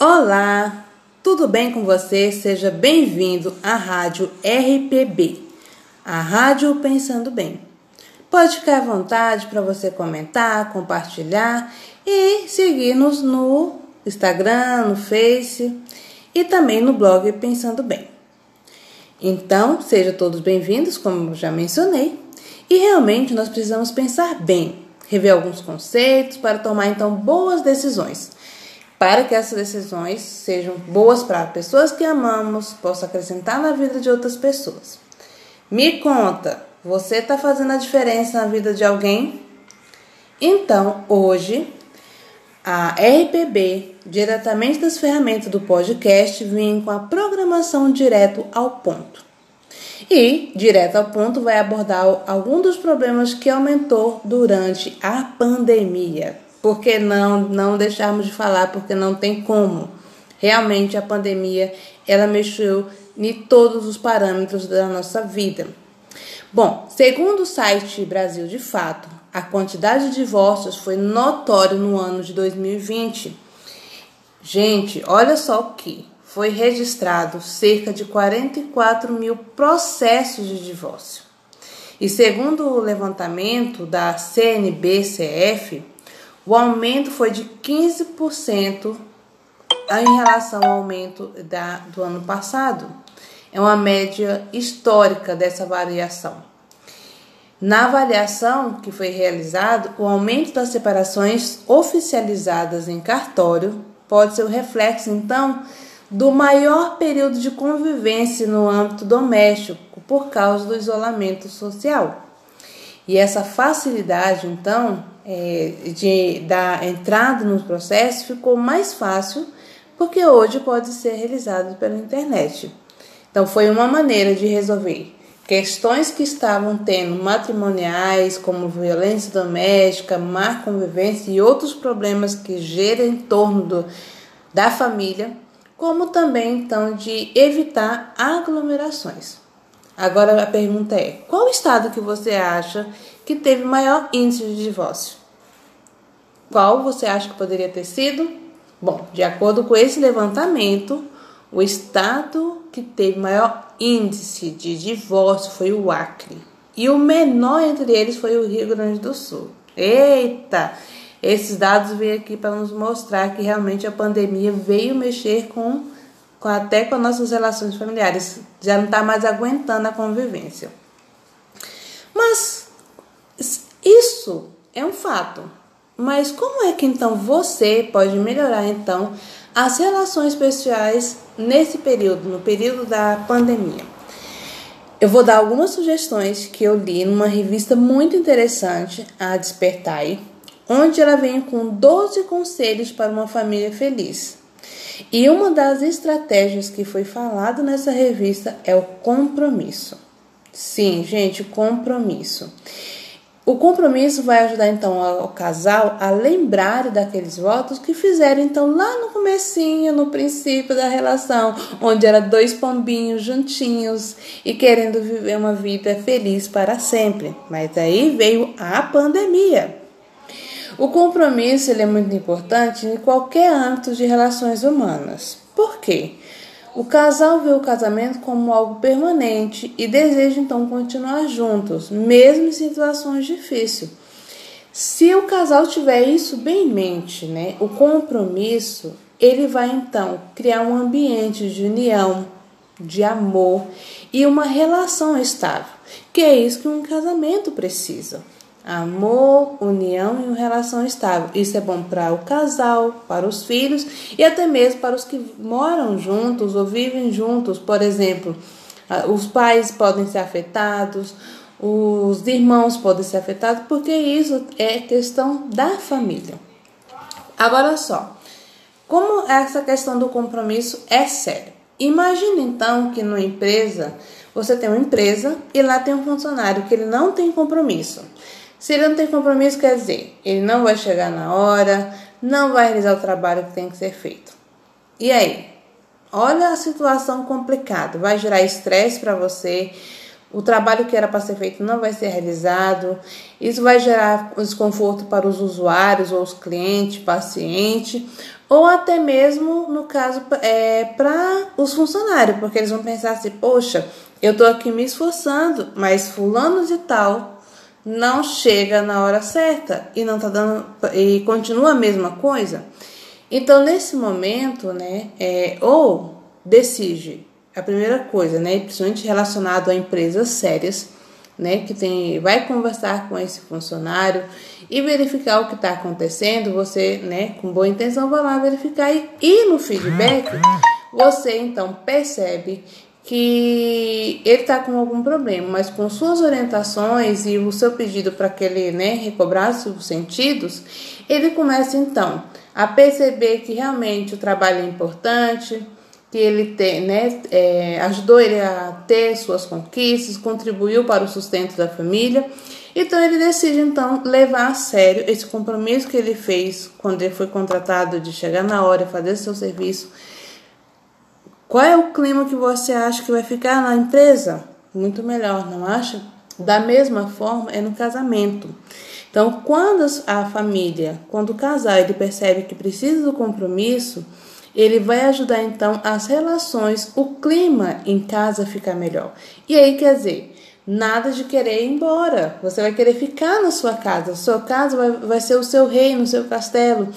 Olá, tudo bem com você? Seja bem-vindo à Rádio RPB, a Rádio Pensando Bem. Pode ficar à vontade para você comentar, compartilhar e seguir-nos no Instagram, no Face e também no blog Pensando Bem. Então, sejam todos bem-vindos, como já mencionei, e realmente nós precisamos pensar bem, rever alguns conceitos para tomar então boas decisões, para que essas decisões sejam boas para pessoas que amamos, possam acrescentar na vida de outras pessoas. Me conta, você está fazendo a diferença na vida de alguém? Então, hoje, a RPB, diretamente das ferramentas do podcast, vem com a programação direto ao ponto. E, direto ao ponto, vai abordar algum dos problemas que aumentou durante a pandemia. Por que não, não deixarmos de falar? Porque não tem como. Realmente a pandemia ela mexeu em todos os parâmetros da nossa vida. Bom, segundo o site Brasil de Fato, a quantidade de divórcios foi notória no ano de 2020. Gente, olha só o que foi registrado cerca de 44 mil processos de divórcio. E segundo o levantamento da CNBCF, o aumento foi de 15% em relação ao aumento da, do ano passado. É uma média histórica dessa variação. Na avaliação que foi realizada, o aumento das separações oficializadas em cartório pode ser o reflexo, então, do maior período de convivência no âmbito doméstico por causa do isolamento social. E essa facilidade, então, é, de, da entrada nos processos ficou mais fácil porque hoje pode ser realizado pela internet. Então, foi uma maneira de resolver questões que estavam tendo matrimoniais, como violência doméstica, má convivência e outros problemas que geram em torno do, da família, como também então de evitar aglomerações. Agora a pergunta é: qual estado que você acha que teve maior índice de divórcio? Qual você acha que poderia ter sido? Bom, de acordo com esse levantamento, o estado que teve maior índice de divórcio foi o Acre. E o menor entre eles foi o Rio Grande do Sul. Eita! Esses dados vêm aqui para nos mostrar que realmente a pandemia veio mexer com, com até com nossas relações familiares. Já não está mais aguentando a convivência. Mas isso é um fato. Mas como é que então você pode melhorar então as relações pessoais nesse período, no período da pandemia? Eu vou dar algumas sugestões que eu li numa revista muito interessante, a Despertai, onde ela vem com 12 conselhos para uma família feliz. E uma das estratégias que foi falado nessa revista é o compromisso. Sim, gente, compromisso. O compromisso vai ajudar então o casal a lembrar daqueles votos que fizeram então lá no comecinho, no princípio da relação, onde era dois pombinhos juntinhos e querendo viver uma vida feliz para sempre. Mas aí veio a pandemia. O compromisso é muito importante em qualquer âmbito de relações humanas. Por quê? O casal vê o casamento como algo permanente e deseja então continuar juntos, mesmo em situações difíceis. Se o casal tiver isso bem em mente, né, o compromisso, ele vai então criar um ambiente de união, de amor e uma relação estável, que é isso que um casamento precisa amor, união e uma relação estável. Isso é bom para o casal, para os filhos e até mesmo para os que moram juntos ou vivem juntos. Por exemplo, os pais podem ser afetados, os irmãos podem ser afetados, porque isso é questão da família. Agora só, como essa questão do compromisso é séria. Imagine então que numa empresa, você tem uma empresa e lá tem um funcionário que ele não tem compromisso. Se ele não tem compromisso, quer dizer, ele não vai chegar na hora, não vai realizar o trabalho que tem que ser feito. E aí? Olha a situação complicada, vai gerar estresse para você. O trabalho que era para ser feito não vai ser realizado. Isso vai gerar desconforto para os usuários ou os clientes, paciente, ou até mesmo no caso é, para os funcionários, porque eles vão pensar assim, poxa, eu estou aqui me esforçando, mas fulano de tal não chega na hora certa e não tá dando e continua a mesma coisa. Então nesse momento, né, é, ou decide a primeira coisa, né, principalmente relacionado a empresas sérias, né, que tem, vai conversar com esse funcionário e verificar o que está acontecendo. Você, né, com boa intenção, vai lá verificar e, e no feedback você então percebe que ele está com algum problema, mas com suas orientações e o seu pedido para que ele né, recobrasse os sentidos, ele começa então a perceber que realmente o trabalho é importante, que ele tem, né, é, ajudou ele a ter suas conquistas, contribuiu para o sustento da família. Então ele decide então levar a sério esse compromisso que ele fez quando ele foi contratado de chegar na hora e fazer seu serviço. Qual é o clima que você acha que vai ficar na empresa? Muito melhor, não acha? Da mesma forma é no casamento. Então, quando a família, quando o casal ele percebe que precisa do compromisso, ele vai ajudar então as relações, o clima em casa ficar melhor. E aí quer dizer, nada de querer ir embora. Você vai querer ficar na sua casa. Sua casa vai, vai ser o seu reino, o seu castelo.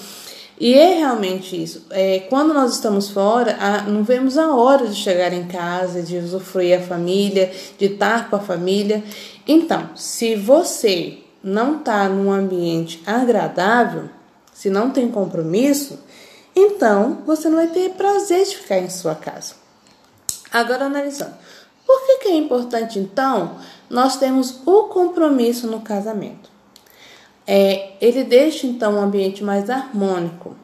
E é realmente isso. É, quando nós estamos fora, a, não vemos a hora de chegar em casa, de usufruir a família, de estar com a família. Então, se você não está num ambiente agradável, se não tem compromisso, então você não vai ter prazer de ficar em sua casa. Agora analisando. Por que, que é importante então nós temos o compromisso no casamento? É, ele deixa então um ambiente mais harmônico,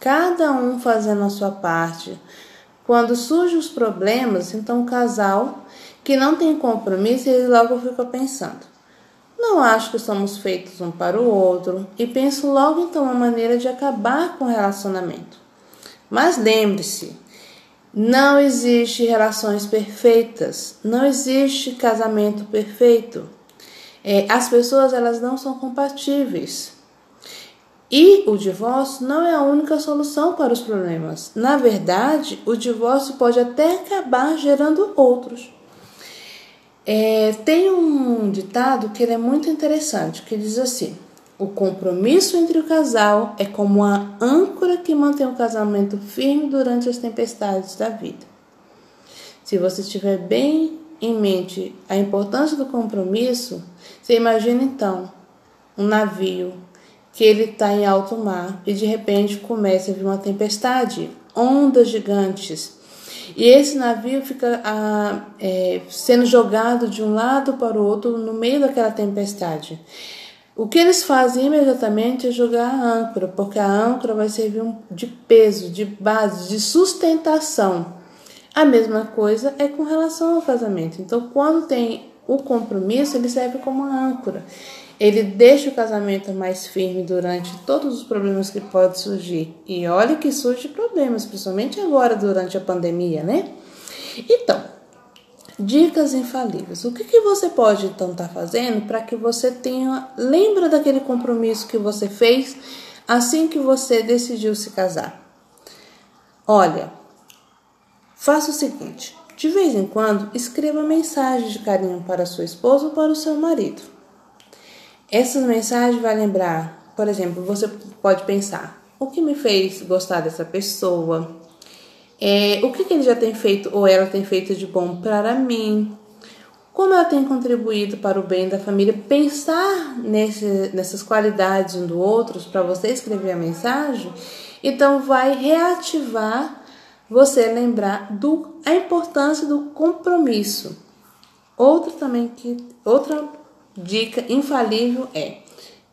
cada um fazendo a sua parte. Quando surgem os problemas, então o casal que não tem compromisso, ele logo fica pensando: não acho que somos feitos um para o outro e penso logo então uma maneira de acabar com o relacionamento. Mas lembre-se, não existe relações perfeitas, não existe casamento perfeito. É, as pessoas elas não são compatíveis. E o divórcio não é a única solução para os problemas. Na verdade, o divórcio pode até acabar gerando outros. É, tem um ditado que é muito interessante, que diz assim: o compromisso entre o casal é como a âncora que mantém o casamento firme durante as tempestades da vida. Se você tiver bem em mente a importância do compromisso, você imagina então um navio que ele está em alto mar e de repente começa a vir uma tempestade, ondas gigantes e esse navio fica ah, é, sendo jogado de um lado para o outro no meio daquela tempestade. O que eles fazem imediatamente é jogar a âncora, porque a âncora vai servir de peso, de base, de sustentação. A mesma coisa é com relação ao casamento. Então, quando tem o compromisso, ele serve como âncora. Ele deixa o casamento mais firme durante todos os problemas que podem surgir. E olha que surge problemas, principalmente agora durante a pandemia, né? Então, dicas infalíveis. O que, que você pode então estar tá fazendo para que você tenha. Lembra daquele compromisso que você fez assim que você decidiu se casar? Olha, faça o seguinte: de vez em quando, escreva mensagens de carinho para sua esposa ou para o seu marido. Essas mensagens vai lembrar, por exemplo, você pode pensar: o que me fez gostar dessa pessoa? É, o que, que ele já tem feito ou ela tem feito de bom para mim? Como ela tem contribuído para o bem da família? Pensar nesse, nessas qualidades um do outro para você escrever a mensagem, então vai reativar você lembrar do a importância do compromisso. Outra também que outra dica infalível é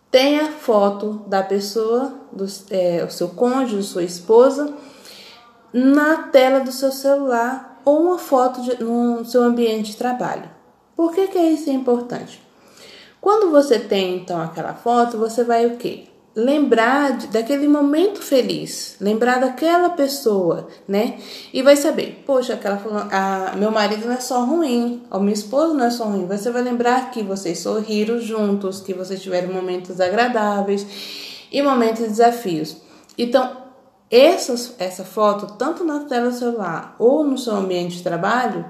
tenha foto da pessoa, do é, o seu cônjuge, sua esposa, na tela do seu celular ou uma foto de, no seu ambiente de trabalho. Por que, que isso é importante? Quando você tem então aquela foto, você vai o quê? Lembrar daquele momento feliz, lembrar daquela pessoa, né? E vai saber, poxa, aquela a, meu marido não é só ruim, o meu esposo não é só ruim. Você vai lembrar que vocês sorriram juntos, que vocês tiveram momentos agradáveis e momentos de desafios. Então, essa, essa foto, tanto na tela do celular ou no seu ambiente de trabalho,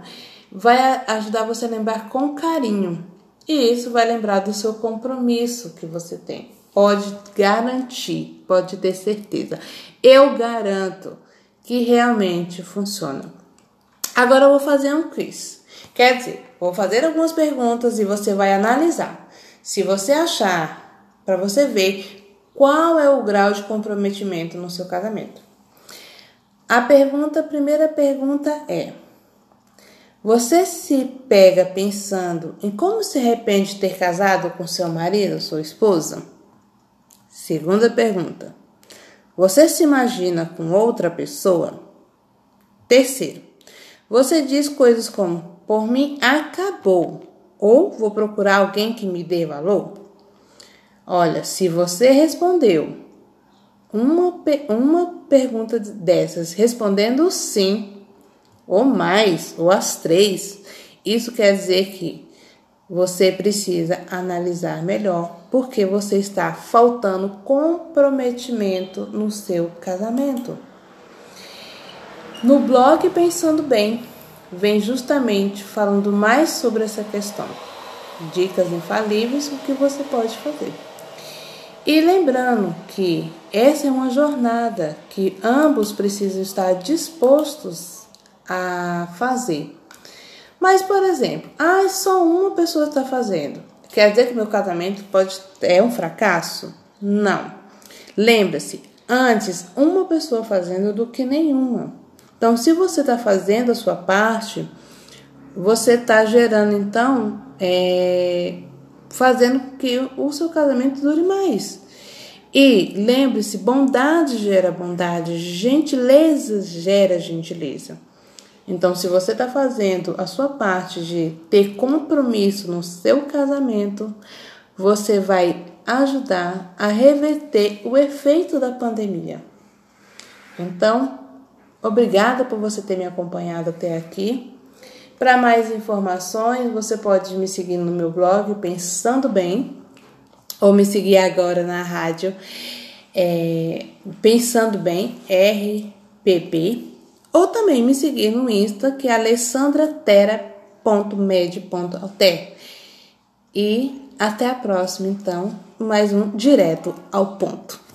vai ajudar você a lembrar com carinho. E isso vai lembrar do seu compromisso que você tem. Pode garantir, pode ter certeza. Eu garanto que realmente funciona. Agora eu vou fazer um quiz. Quer dizer, vou fazer algumas perguntas e você vai analisar. Se você achar, para você ver qual é o grau de comprometimento no seu casamento. A pergunta, a primeira pergunta é: você se pega pensando em como se arrepende de ter casado com seu marido sua esposa? Segunda pergunta: Você se imagina com outra pessoa? Terceiro: Você diz coisas como: Por mim acabou, ou vou procurar alguém que me dê valor? Olha, se você respondeu uma, uma pergunta dessas respondendo sim, ou mais, ou as três, isso quer dizer que você precisa analisar melhor porque você está faltando comprometimento no seu casamento. No blog Pensando Bem, vem justamente falando mais sobre essa questão. Dicas infalíveis, o que você pode fazer. E lembrando que essa é uma jornada que ambos precisam estar dispostos a fazer. Mas, por exemplo, ah, só uma pessoa está fazendo. Quer dizer que meu casamento pode é um fracasso? Não. Lembra-se, antes uma pessoa fazendo do que nenhuma. Então, se você está fazendo a sua parte, você está gerando então, é, fazendo que o seu casamento dure mais. E lembre-se, bondade gera bondade, gentileza gera gentileza. Então, se você está fazendo a sua parte de ter compromisso no seu casamento, você vai ajudar a reverter o efeito da pandemia. Então, obrigada por você ter me acompanhado até aqui. Para mais informações, você pode me seguir no meu blog Pensando Bem, ou me seguir agora na rádio é, Pensando Bem, RPP ou também me seguir no Insta, que é alessandratera.med.alter. E até a próxima, então, mais um direto ao ponto.